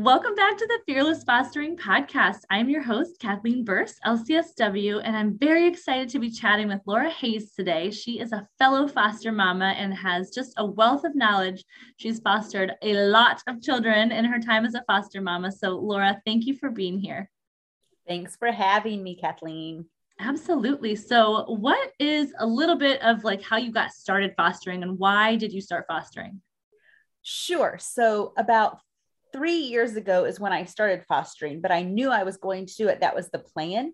Welcome back to the Fearless Fostering Podcast. I'm your host, Kathleen Burst, LCSW, and I'm very excited to be chatting with Laura Hayes today. She is a fellow foster mama and has just a wealth of knowledge. She's fostered a lot of children in her time as a foster mama. So, Laura, thank you for being here. Thanks for having me, Kathleen. Absolutely. So, what is a little bit of like how you got started fostering and why did you start fostering? Sure. So, about three years ago is when I started fostering, but I knew I was going to do it. That was the plan.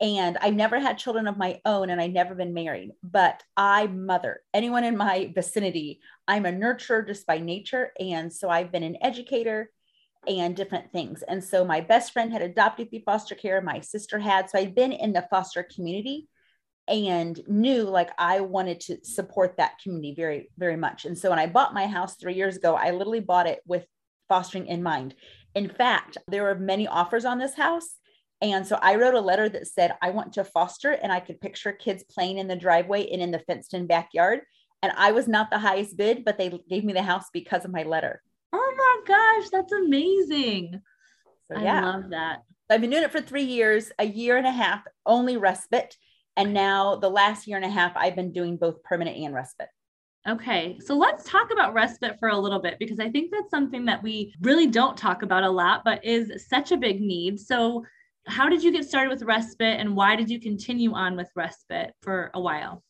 And I never had children of my own and I never been married, but I mother anyone in my vicinity. I'm a nurturer just by nature. And so I've been an educator and different things. And so my best friend had adopted through foster care, my sister had. So I'd been in the foster community and knew like I wanted to support that community very, very much. And so when I bought my house three years ago, I literally bought it with fostering in mind. In fact, there were many offers on this house. And so I wrote a letter that said, I want to foster, and I could picture kids playing in the driveway and in the fenced in backyard. And I was not the highest bid, but they gave me the house because of my letter. Oh my gosh, that's amazing. So, yeah. I love that. I've been doing it for three years, a year and a half, only respite. And now the last year and a half, I've been doing both permanent and respite. Okay, so let's talk about respite for a little bit because I think that's something that we really don't talk about a lot, but is such a big need. So, how did you get started with respite and why did you continue on with respite for a while?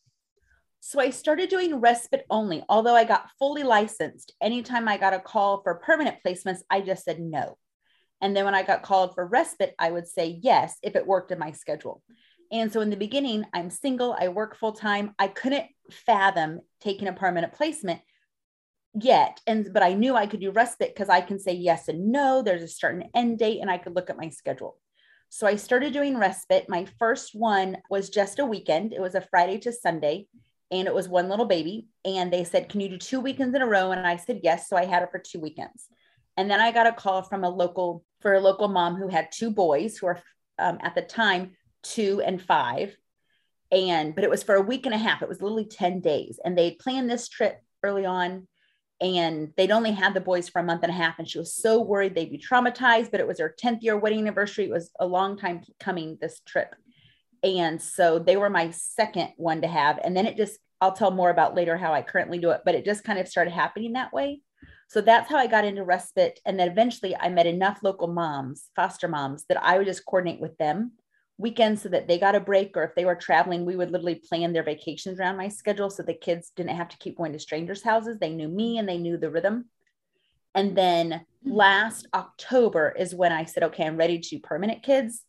So, I started doing respite only, although I got fully licensed. Anytime I got a call for permanent placements, I just said no. And then when I got called for respite, I would say yes if it worked in my schedule. And so in the beginning, I'm single, I work full time. I couldn't fathom taking a permanent placement yet. And but I knew I could do respite because I can say yes and no. There's a start and end date, and I could look at my schedule. So I started doing respite. My first one was just a weekend. It was a Friday to Sunday, and it was one little baby. And they said, Can you do two weekends in a row? And I said yes. So I had it for two weekends. And then I got a call from a local for a local mom who had two boys who are um, at the time two and five. And, but it was for a week and a half. It was literally 10 days. And they planned this trip early on and they'd only had the boys for a month and a half. And she was so worried they'd be traumatized, but it was their 10th year wedding anniversary. It was a long time coming, this trip. And so they were my second one to have. And then it just, I'll tell more about later how I currently do it, but it just kind of started happening that way. So that's how I got into respite. And then eventually I met enough local moms, foster moms, that I would just coordinate with them weekends so that they got a break or if they were traveling we would literally plan their vacations around my schedule so the kids didn't have to keep going to strangers houses. They knew me and they knew the rhythm. And then hmm. last october is when i said okay i'm ready to do permanent kids.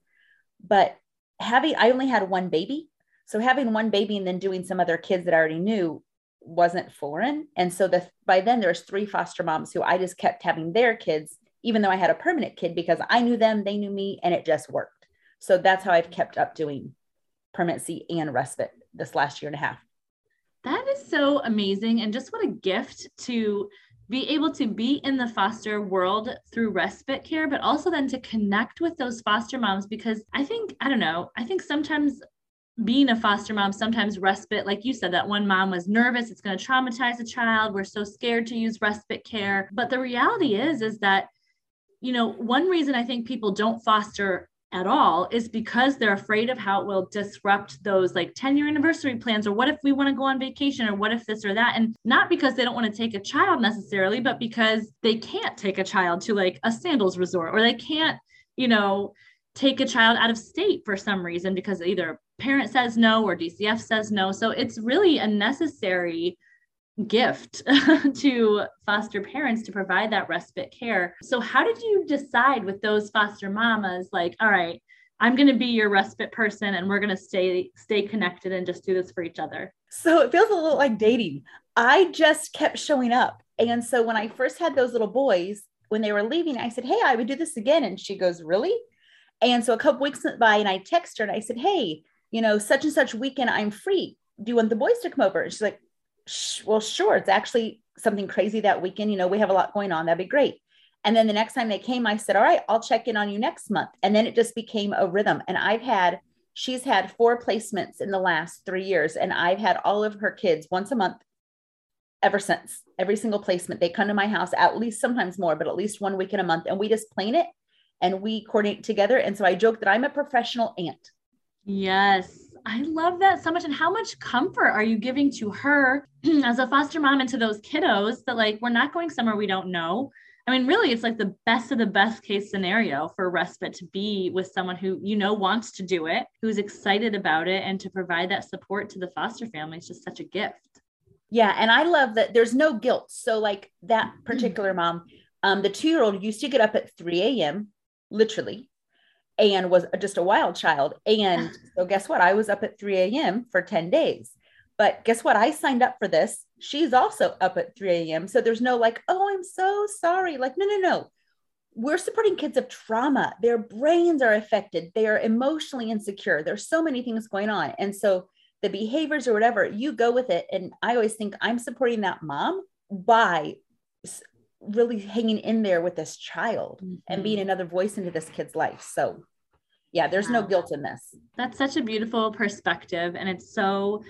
But having i only had one baby. So having one baby and then doing some other kids that i already knew wasn't foreign. And so the by then there's three foster moms who i just kept having their kids even though i had a permanent kid because i knew them they knew me and it just worked so that's how I've kept up doing permanency and respite this last year and a half. That is so amazing. And just what a gift to be able to be in the foster world through respite care, but also then to connect with those foster moms because I think, I don't know, I think sometimes being a foster mom, sometimes respite, like you said, that one mom was nervous, it's going to traumatize a child. We're so scared to use respite care. But the reality is, is that, you know, one reason I think people don't foster at all is because they're afraid of how it will disrupt those like 10 year anniversary plans or what if we want to go on vacation or what if this or that. And not because they don't want to take a child necessarily but because they can't take a child to like a sandals resort or they can't you know take a child out of state for some reason because either parent says no or DCF says no. So it's really a necessary gift to foster parents to provide that respite care. So, how did you decide with those foster mamas, like, all right, I'm going to be your respite person and we're going to stay stay connected and just do this for each other? So, it feels a little like dating. I just kept showing up And so when I first had those little boys, when they were leaving, I said, Hey, I would do this again. And she goes, Really? And so a couple weeks went by and I text her and I said, Hey, you know, such and such weekend, I'm free. Do you want the boys to come over? And she's like, Well, sure. It's actually something crazy that weekend. You know, we have a lot going on. That'd be great. And then the next time they came, I said, All right, I'll check in on you next month. And then it just became a rhythm. And I've had, she's had four placements in the last three years. And I've had all of her kids once a month ever since. Every single placement, they come to my house at least sometimes more, but at least one week in a month. And we just plan it and we coordinate together. And so I joke that I'm a professional aunt. Yes. I love that so much. And how much comfort are you giving to her as a foster mom and to those kiddos that, like, we're not going somewhere we don't know? I mean, really, it's like the best of the best case scenario for respite to be with someone who you know wants to do it, who's excited about it, and to provide that support to the foster family is just such a gift. Yeah. And I love that there's no guilt. So, like that particular mom, um, the two year old used to get up at 3 a.m., literally, and was just a wild child. And so, guess what? I was up at 3 a.m. for 10 days. But guess what? I signed up for this. She's also up at 3 a.m. So there's no like, oh, I'm so sorry. Like, no, no, no. We're supporting kids of trauma. Their brains are affected. They are emotionally insecure. There's so many things going on. And so the behaviors or whatever, you go with it. And I always think I'm supporting that mom by really hanging in there with this child mm-hmm. and being another voice into this kid's life. So, yeah, there's no guilt in this. That's such a beautiful perspective. And it's so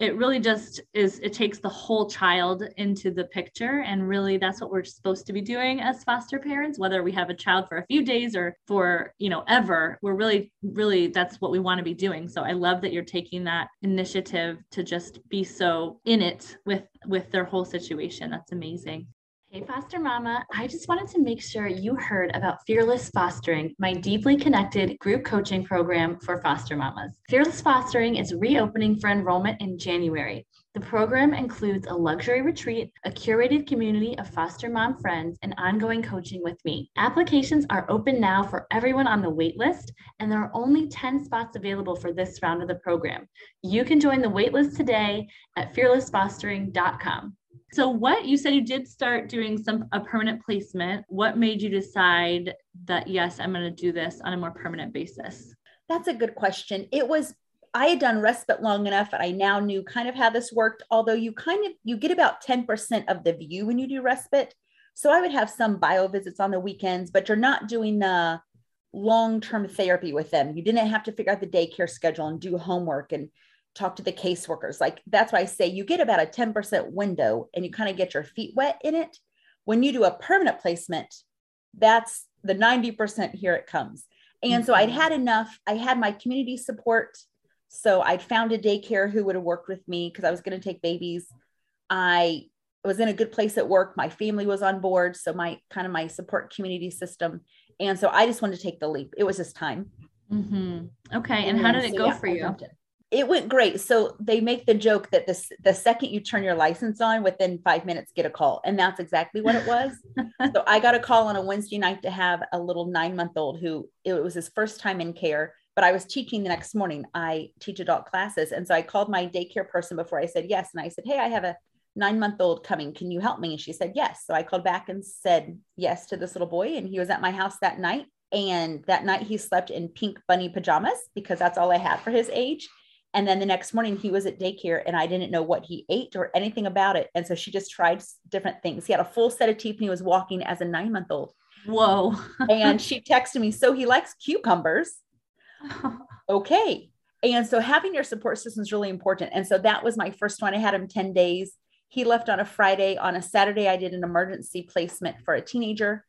it really just is it takes the whole child into the picture and really that's what we're supposed to be doing as foster parents whether we have a child for a few days or for you know ever we're really really that's what we want to be doing so i love that you're taking that initiative to just be so in it with with their whole situation that's amazing Hey, Foster Mama. I just wanted to make sure you heard about Fearless Fostering, my deeply connected group coaching program for foster mamas. Fearless Fostering is reopening for enrollment in January. The program includes a luxury retreat, a curated community of foster mom friends, and ongoing coaching with me. Applications are open now for everyone on the waitlist, and there are only 10 spots available for this round of the program. You can join the waitlist today at fearlessfostering.com. So what you said you did start doing some a permanent placement. What made you decide that yes, I'm going to do this on a more permanent basis? That's a good question. It was I had done respite long enough and I now knew kind of how this worked, although you kind of you get about 10% of the view when you do respite. So I would have some bio visits on the weekends, but you're not doing the long-term therapy with them. You didn't have to figure out the daycare schedule and do homework and talk to the caseworkers. Like that's why I say you get about a 10% window and you kind of get your feet wet in it. When you do a permanent placement, that's the 90% here it comes. And mm-hmm. so I'd mm-hmm. had enough. I had my community support. So I'd found a daycare who would have worked with me because I was going to take babies. I was in a good place at work. My family was on board. So my kind of my support community system. And so I just wanted to take the leap. It was just time. Mm-hmm. Okay. And, and how did it so, go yeah, for you? It went great. So they make the joke that this the second you turn your license on, within five minutes, get a call. And that's exactly what it was. so I got a call on a Wednesday night to have a little nine month old who it was his first time in care. But I was teaching the next morning. I teach adult classes. And so I called my daycare person before I said yes. And I said, Hey, I have a nine month old coming. Can you help me? And she said yes. So I called back and said yes to this little boy. And he was at my house that night. And that night he slept in pink bunny pajamas because that's all I had for his age. And then the next morning he was at daycare and I didn't know what he ate or anything about it. And so she just tried different things. He had a full set of teeth and he was walking as a nine month old. Whoa. and she texted me, So he likes cucumbers. okay. And so having your support system is really important. And so that was my first one. I had him 10 days. He left on a Friday. On a Saturday, I did an emergency placement for a teenager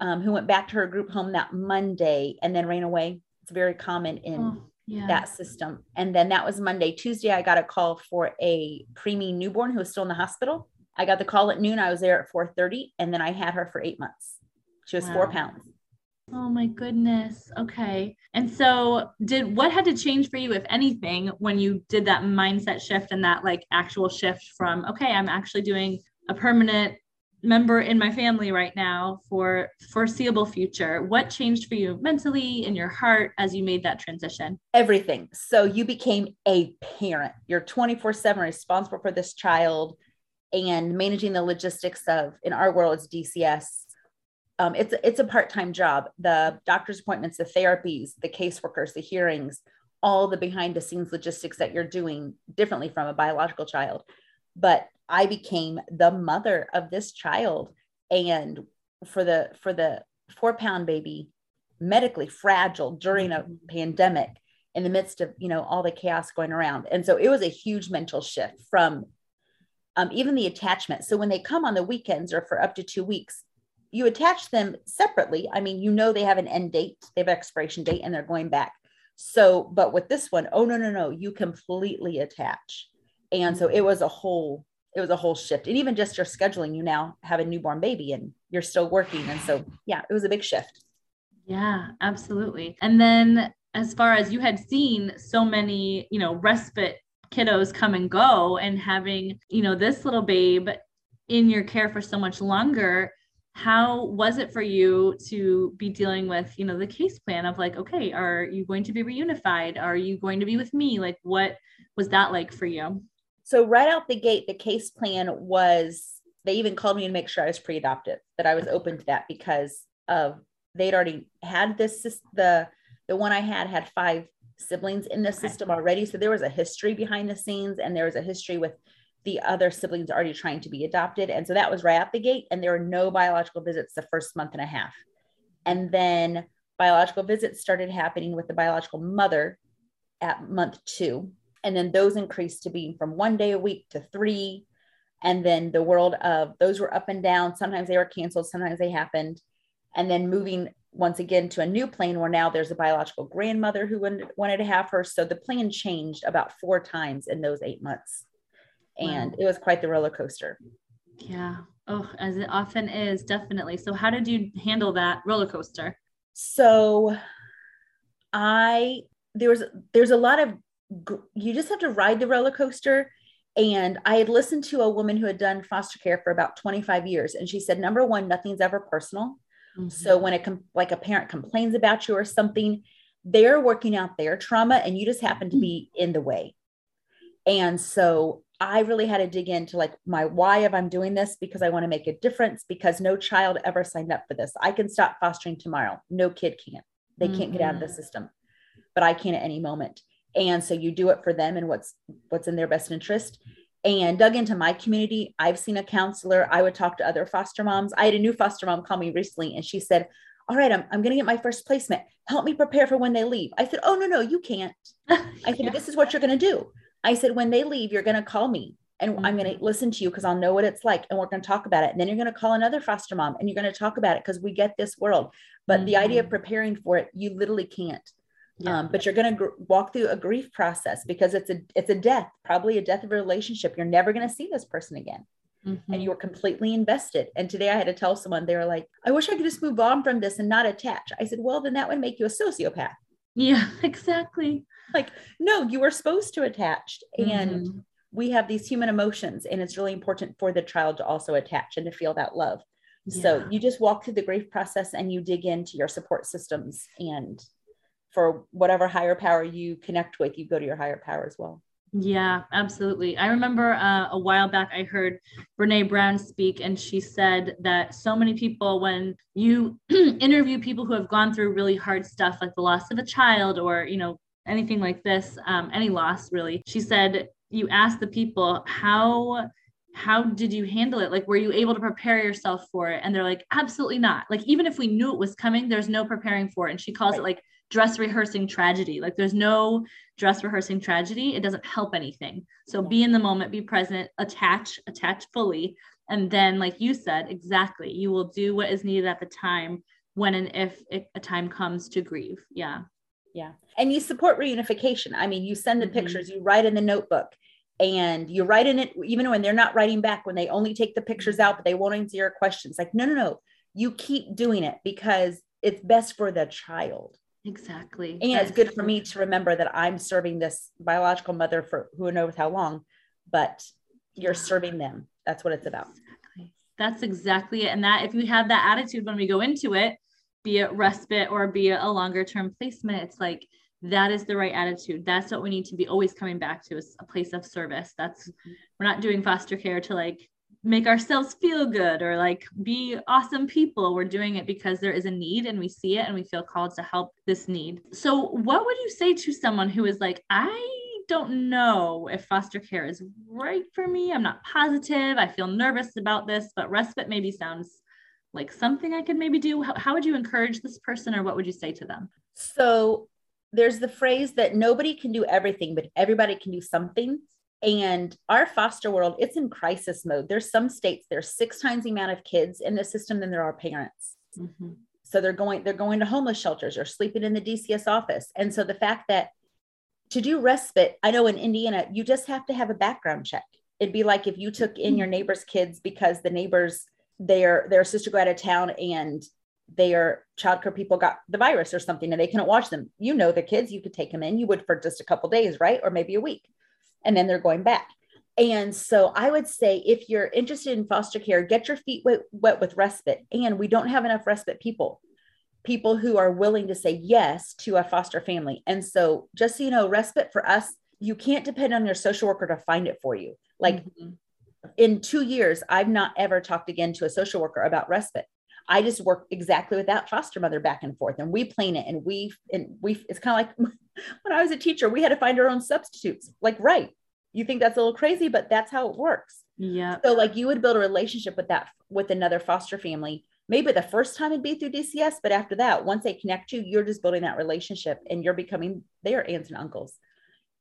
um, who went back to her group home that Monday and then ran away. It's very common in oh yeah. that system. And then that was Monday. Tuesday, I got a call for a preemie newborn who was still in the hospital. I got the call at noon. I was there at 4:30, and then I had her for eight months. She was wow. four pounds. Oh my goodness. Okay. And so did what had to change for you, if anything, when you did that mindset shift and that like actual shift from, okay, I'm actually doing a permanent member in my family right now for foreseeable future what changed for you mentally in your heart as you made that transition everything so you became a parent you're 24 7 responsible for this child and managing the logistics of in our world it's DCS. Um, it's it's a part-time job. The doctor's appointments, the therapies, the caseworkers, the hearings, all the behind the scenes logistics that you're doing differently from a biological child. But I became the mother of this child. And for the for the four pound baby, medically fragile during a mm-hmm. pandemic in the midst of you know all the chaos going around. And so it was a huge mental shift from um, even the attachment. So when they come on the weekends or for up to two weeks you attach them separately. I mean you know they have an end date they have expiration date and they're going back. So but with this one, oh no no no you completely attach. And so it was a whole it was a whole shift. And even just your scheduling you now have a newborn baby and you're still working. And so yeah it was a big shift. Yeah absolutely. And then as far as you had seen so many you know respite kiddos come and go and having you know this little babe in your care for so much longer how was it for you to be dealing with you know the case plan of like okay are you going to be reunified? Are you going to be with me? Like what was that like for you so right out the gate the case plan was they even called me to make sure i was pre-adoptive that i was open to that because of they'd already had this the the one i had had five siblings in the system already so there was a history behind the scenes and there was a history with the other siblings already trying to be adopted. And so that was right out the gate. And there were no biological visits the first month and a half. And then biological visits started happening with the biological mother at month two. And then those increased to being from one day a week to three. And then the world of those were up and down. Sometimes they were canceled, sometimes they happened. And then moving once again to a new plane where now there's a biological grandmother who wanted to have her. So the plan changed about four times in those eight months and wow. it was quite the roller coaster. Yeah. Oh, as it often is, definitely. So, how did you handle that roller coaster? So, I there was there's a lot of you just have to ride the roller coaster. And I had listened to a woman who had done foster care for about 25 years, and she said, number one, nothing's ever personal. Mm-hmm. So when it com- like a parent complains about you or something, they're working out their trauma, and you just happen to be in the way. And so I really had to dig into like my why of I'm doing this because I want to make a difference because no child ever signed up for this. I can stop fostering tomorrow. No kid can. They can't mm-hmm. get out of the mm-hmm. system, but I can at any moment. And so you do it for them and what's what's in their best interest. And dug into my community. I've seen a counselor. I would talk to other foster moms. I had a new foster mom call me recently and she said, all right, I'm, I'm going to get my first placement. Help me prepare for when they leave. I said, oh, no, no, you can't. I said, yeah. this is what you're going to do. I said, when they leave, you're going to call me and mm-hmm. I'm going to listen to you because I'll know what it's like and we're going to talk about it. And then you're going to call another foster mom and you're going to talk about it because we get this world. But mm-hmm. the idea of mm-hmm. preparing for it, you literally can't. Yeah. Um, but you're going to gr- walk through a grief process because it's a it's a death, probably a death of a relationship. You're never going to see this person again. Mm-hmm. And you were completely invested. And today I had to tell someone, they were like, I wish I could just move on from this and not attach. I said, Well, then that would make you a sociopath. Yeah, exactly like no you were supposed to attach and mm-hmm. we have these human emotions and it's really important for the child to also attach and to feel that love yeah. so you just walk through the grief process and you dig into your support systems and for whatever higher power you connect with you go to your higher power as well yeah, absolutely. I remember uh, a while back I heard Brene Brown speak, and she said that so many people, when you interview people who have gone through really hard stuff, like the loss of a child or you know anything like this, um, any loss really. She said, you ask the people, how how did you handle it? Like, were you able to prepare yourself for it? And they're like, absolutely not. Like, even if we knew it was coming, there's no preparing for it. And she calls right. it like dress rehearsing tragedy. Like, there's no dress rehearsing tragedy. It doesn't help anything. So be in the moment, be present, attach, attach fully. And then, like you said, exactly, you will do what is needed at the time when and if it, a time comes to grieve. Yeah. Yeah. And you support reunification. I mean, you send the mm-hmm. pictures, you write in the notebook, and you write in it, even when they're not writing back, when they only take the pictures out, but they won't answer your questions. Like, no, no, no. You keep doing it because it's best for the child. Exactly. And That's it's good for me to remember that I'm serving this biological mother for who knows how long, but you're serving them. That's what it's about. Exactly. That's exactly it. And that if you have that attitude when we go into it, be it respite or be it a longer term placement it's like that is the right attitude that's what we need to be always coming back to is a place of service that's mm-hmm. we're not doing foster care to like make ourselves feel good or like be awesome people. We're doing it because there is a need and we see it and we feel called to help this need. So, what would you say to someone who is like, I don't know if foster care is right for me. I'm not positive. I feel nervous about this, but respite maybe sounds like something I could maybe do. How, how would you encourage this person or what would you say to them? So, there's the phrase that nobody can do everything, but everybody can do something. And our foster world, it's in crisis mode. There's some states there's six times the amount of kids in the system than there are parents. Mm-hmm. So they're going they're going to homeless shelters or sleeping in the DCS office. And so the fact that to do respite, I know in Indiana you just have to have a background check. It'd be like if you took in your neighbor's kids because the neighbors their their sister go out of town and their childcare people got the virus or something and they couldn't watch them. You know the kids, you could take them in. You would for just a couple days, right? Or maybe a week and then they're going back. And so I would say if you're interested in foster care, get your feet wet, wet with respite. And we don't have enough respite people, people who are willing to say yes to a foster family. And so just so you know, respite for us, you can't depend on your social worker to find it for you. Like mm-hmm. in two years, I've not ever talked again to a social worker about respite. I just work exactly with that foster mother back and forth, and we plan it, and we and we. It's kind of like when I was a teacher, we had to find our own substitutes. Like, right, you think that's a little crazy, but that's how it works. Yeah. So, like, you would build a relationship with that with another foster family. Maybe the first time it'd be through DCS, but after that, once they connect you, you're just building that relationship, and you're becoming their aunts and uncles.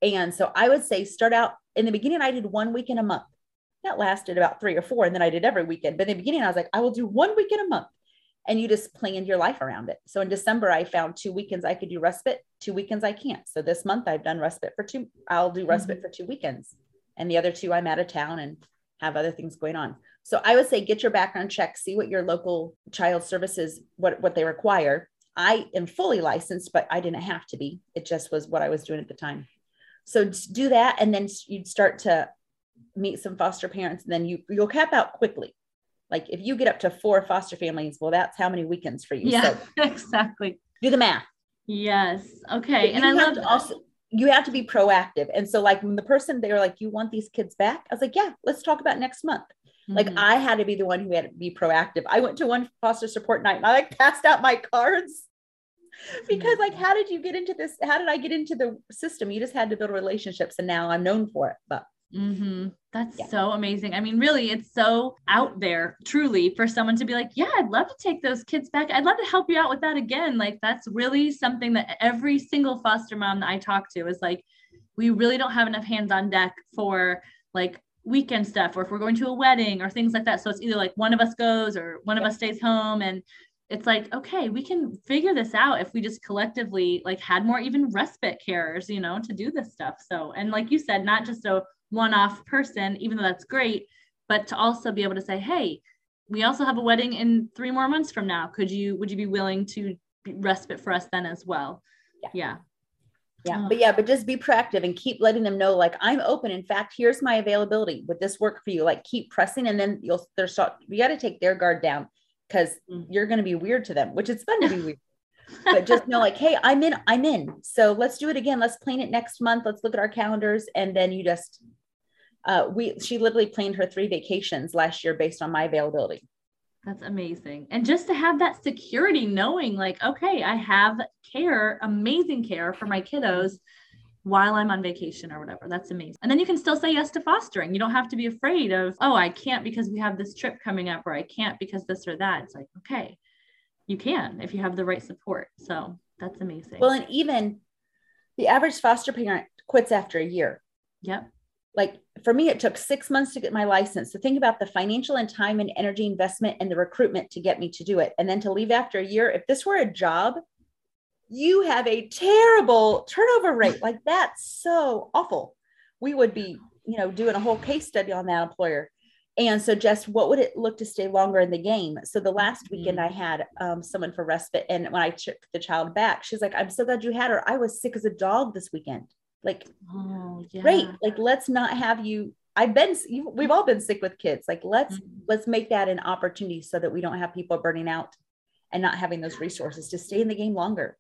And so, I would say start out in the beginning. I did one weekend a month that lasted about three or four. And then I did every weekend. But in the beginning, I was like, I will do one weekend a month. And you just planned your life around it. So in December, I found two weekends I could do respite, two weekends I can't. So this month I've done respite for two, I'll do respite mm-hmm. for two weekends. And the other two I'm out of town and have other things going on. So I would say get your background check, see what your local child services, what, what they require. I am fully licensed, but I didn't have to be. It just was what I was doing at the time. So do that. And then you'd start to meet some foster parents and then you you'll cap out quickly like if you get up to four foster families well that's how many weekends for you. Yeah so exactly. do the math. Yes. Okay and i love also you have to be proactive. And so like when the person they were like you want these kids back? I was like yeah let's talk about next month. Mm-hmm. like i had to be the one who had to be proactive. I went to one foster support night and i like passed out my cards. Because like how did you get into this how did i get into the system? You just had to build relationships and now i'm known for it but Mm-hmm. That's yeah. so amazing. I mean, really, it's so out there, truly, for someone to be like, Yeah, I'd love to take those kids back. I'd love to help you out with that again. Like, that's really something that every single foster mom that I talk to is like, we really don't have enough hands on deck for like weekend stuff or if we're going to a wedding or things like that. So it's either like one of us goes or one of us stays home. And it's like, okay, we can figure this out if we just collectively like had more even respite carers, you know, to do this stuff. So, and like you said, not just a one off person, even though that's great, but to also be able to say, hey, we also have a wedding in three more months from now. Could you, would you be willing to respite for us then as well? Yeah. Yeah. Yeah. But yeah, but just be proactive and keep letting them know, like, I'm open. In fact, here's my availability. Would this work for you? Like, keep pressing. And then you'll, they're, you got to take their guard down because mm-hmm. you're going to be weird to them, which is fun to be weird. but just know like hey i'm in i'm in so let's do it again let's plan it next month let's look at our calendars and then you just uh, we she literally planned her three vacations last year based on my availability. That's amazing. And just to have that security knowing like, okay, I have care, amazing care for my kiddos while I'm on vacation or whatever. That's amazing. And then you can still say yes to fostering. You don't have to be afraid of, oh, I can't because we have this trip coming up or I can't because this or that. It's like, okay, you can if you have the right support. So that's amazing. Well, and even the average foster parent quits after a year. Yep like for me, it took six months to get my license. So think about the financial and time and energy investment and the recruitment to get me to do it. And then to leave after a year, if this were a job, you have a terrible turnover rate. Like that's so awful. We would be, you know, doing a whole case study on that employer. And so, just what would it look to stay longer in the game? So, the last weekend mm-hmm. I had um, someone for respite, and when I took the child back, she's like, I'm so glad you had her. I was sick as a dog this weekend. Like, oh, yeah. great. Like, let's not have you. I've been, we've all been sick with kids. Like, let's, mm-hmm. let's make that an opportunity so that we don't have people burning out and not having those resources to stay in the game longer.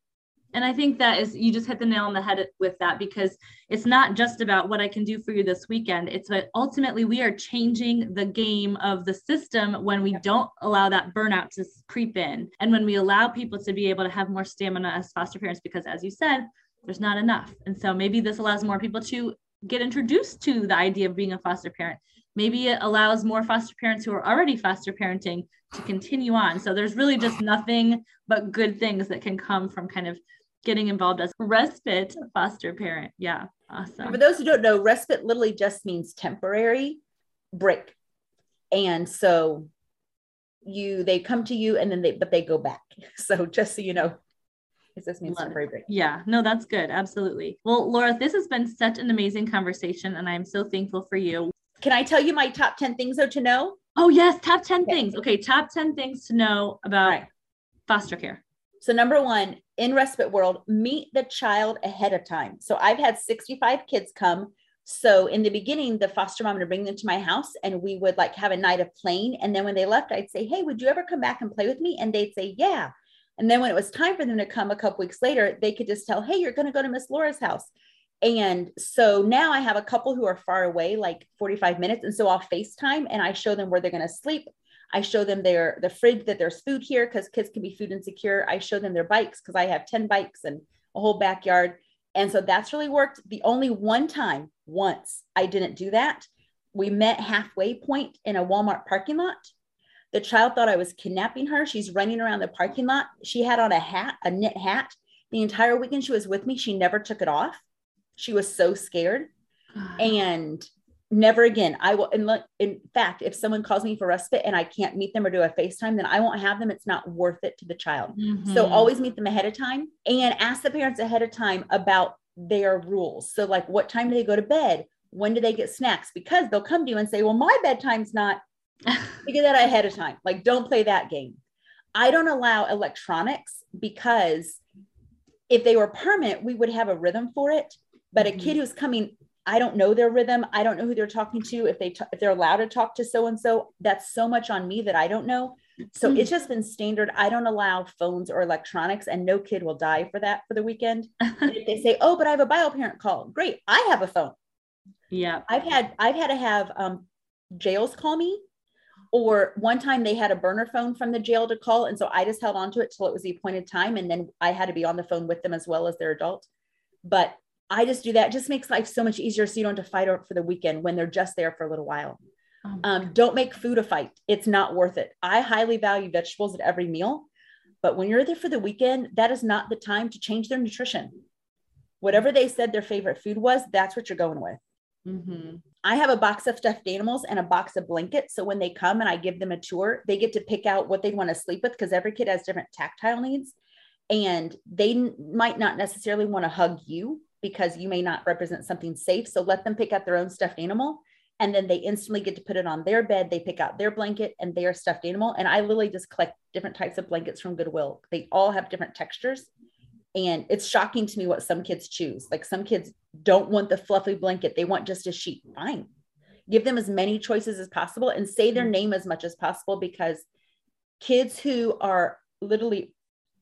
And I think that is, you just hit the nail on the head with that because it's not just about what I can do for you this weekend. It's that ultimately we are changing the game of the system when we don't allow that burnout to creep in and when we allow people to be able to have more stamina as foster parents, because as you said, there's not enough. And so maybe this allows more people to get introduced to the idea of being a foster parent. Maybe it allows more foster parents who are already foster parenting to continue on. So there's really just nothing but good things that can come from kind of getting involved as respite foster parent. Yeah, awesome. For those who don't know, respite literally just means temporary break. And so you they come to you and then they but they go back. So just so you know, this means temporary break. Yeah, no, that's good. Absolutely. Well, Laura, this has been such an amazing conversation, and I'm so thankful for you. Can I tell you my top 10 things though to know? Oh, yes, top 10 okay. things. Okay, top 10 things to know about right. foster care. So, number one, in respite world, meet the child ahead of time. So, I've had 65 kids come. So, in the beginning, the foster mom would bring them to my house and we would like have a night of playing. And then when they left, I'd say, Hey, would you ever come back and play with me? And they'd say, Yeah. And then when it was time for them to come a couple weeks later, they could just tell, Hey, you're going to go to Miss Laura's house. And so now I have a couple who are far away, like 45 minutes. And so I'll FaceTime and I show them where they're going to sleep. I show them their the fridge that there's food here because kids can be food insecure. I show them their bikes because I have 10 bikes and a whole backyard. And so that's really worked. The only one time, once I didn't do that, we met halfway point in a Walmart parking lot. The child thought I was kidnapping her. She's running around the parking lot. She had on a hat, a knit hat. The entire weekend she was with me, she never took it off. She was so scared. and never again. I will, in, in fact, if someone calls me for respite and I can't meet them or do a FaceTime, then I won't have them. It's not worth it to the child. Mm-hmm. So always meet them ahead of time and ask the parents ahead of time about their rules. So, like, what time do they go to bed? When do they get snacks? Because they'll come to you and say, Well, my bedtime's not. Figure that ahead of time. Like, don't play that game. I don't allow electronics because if they were permanent, we would have a rhythm for it but a kid mm-hmm. who's coming I don't know their rhythm. I don't know who they're talking to. If they t- if they're allowed to talk to so and so, that's so much on me that I don't know. So mm-hmm. it's just been standard. I don't allow phones or electronics, and no kid will die for that for the weekend. if they say, "Oh, but I have a bio parent call," great. I have a phone. Yeah, I've had I've had to have um, jails call me, or one time they had a burner phone from the jail to call, and so I just held on to it till it was the appointed time, and then I had to be on the phone with them as well as their adult. But I just do that. It just makes life so much easier. So you don't have to fight for the weekend when they're just there for a little while. Oh um, don't make food a fight. It's not worth it. I highly value vegetables at every meal, but when you're there for the weekend, that is not the time to change their nutrition. Whatever they said their favorite food was, that's what you're going with. Mm-hmm. I have a box of stuffed animals and a box of blankets. So when they come and I give them a tour, they get to pick out what they want to sleep with because every kid has different tactile needs. And they n- might not necessarily want to hug you, because you may not represent something safe. So let them pick out their own stuffed animal. And then they instantly get to put it on their bed. They pick out their blanket and their stuffed animal. And I literally just collect different types of blankets from Goodwill. They all have different textures. And it's shocking to me what some kids choose. Like some kids don't want the fluffy blanket, they want just a sheet. Fine. Give them as many choices as possible and say their name as much as possible because kids who are literally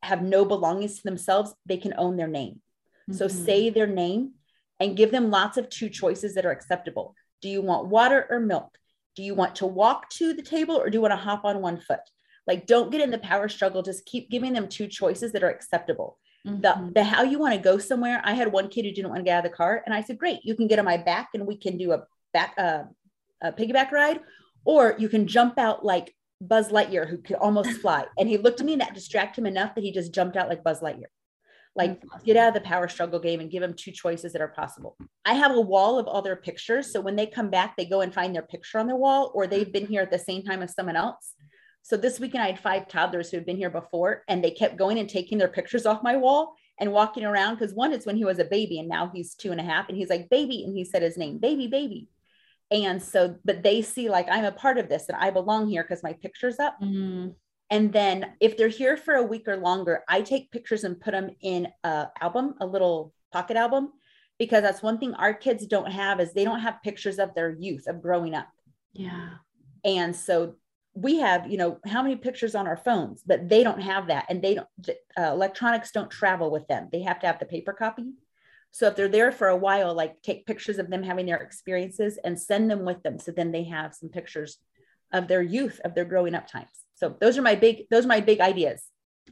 have no belongings to themselves, they can own their name. So mm-hmm. say their name and give them lots of two choices that are acceptable. Do you want water or milk? Do you want to walk to the table or do you want to hop on one foot? Like, don't get in the power struggle. Just keep giving them two choices that are acceptable. Mm-hmm. The, the how you want to go somewhere. I had one kid who didn't want to get out of the car, and I said, "Great, you can get on my back, and we can do a back uh, a piggyback ride, or you can jump out like Buzz Lightyear, who could almost fly." and he looked at me, and that distracted him enough that he just jumped out like Buzz Lightyear. Like get out of the power struggle game and give them two choices that are possible. I have a wall of all their pictures. So when they come back, they go and find their picture on their wall, or they've been here at the same time as someone else. So this weekend I had five toddlers who had been here before and they kept going and taking their pictures off my wall and walking around. Cause one is when he was a baby and now he's two and a half and he's like, baby. And he said his name, baby, baby. And so, but they see like I'm a part of this and I belong here because my picture's up. Mm. And then if they're here for a week or longer, I take pictures and put them in a album, a little pocket album, because that's one thing our kids don't have is they don't have pictures of their youth of growing up. Yeah. And so we have you know how many pictures on our phones but they don't have that and they don't uh, electronics don't travel with them. They have to have the paper copy. So if they're there for a while like take pictures of them having their experiences and send them with them so then they have some pictures of their youth of their growing up times. So those are my big those are my big ideas.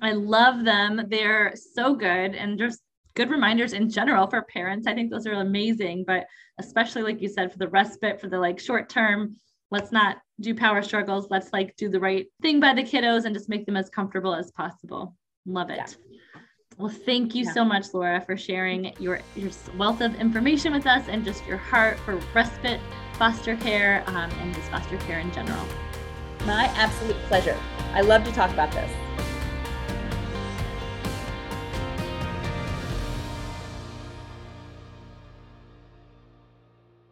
I love them. They're so good and just good reminders in general for parents. I think those are amazing but especially like you said for the respite for the like short term let's not do power struggles. Let's like do the right thing by the kiddos and just make them as comfortable as possible. Love it. Yeah. Well, thank you yeah. so much, Laura, for sharing your, your wealth of information with us and just your heart for respite foster care um, and just foster care in general. My absolute pleasure. I love to talk about this.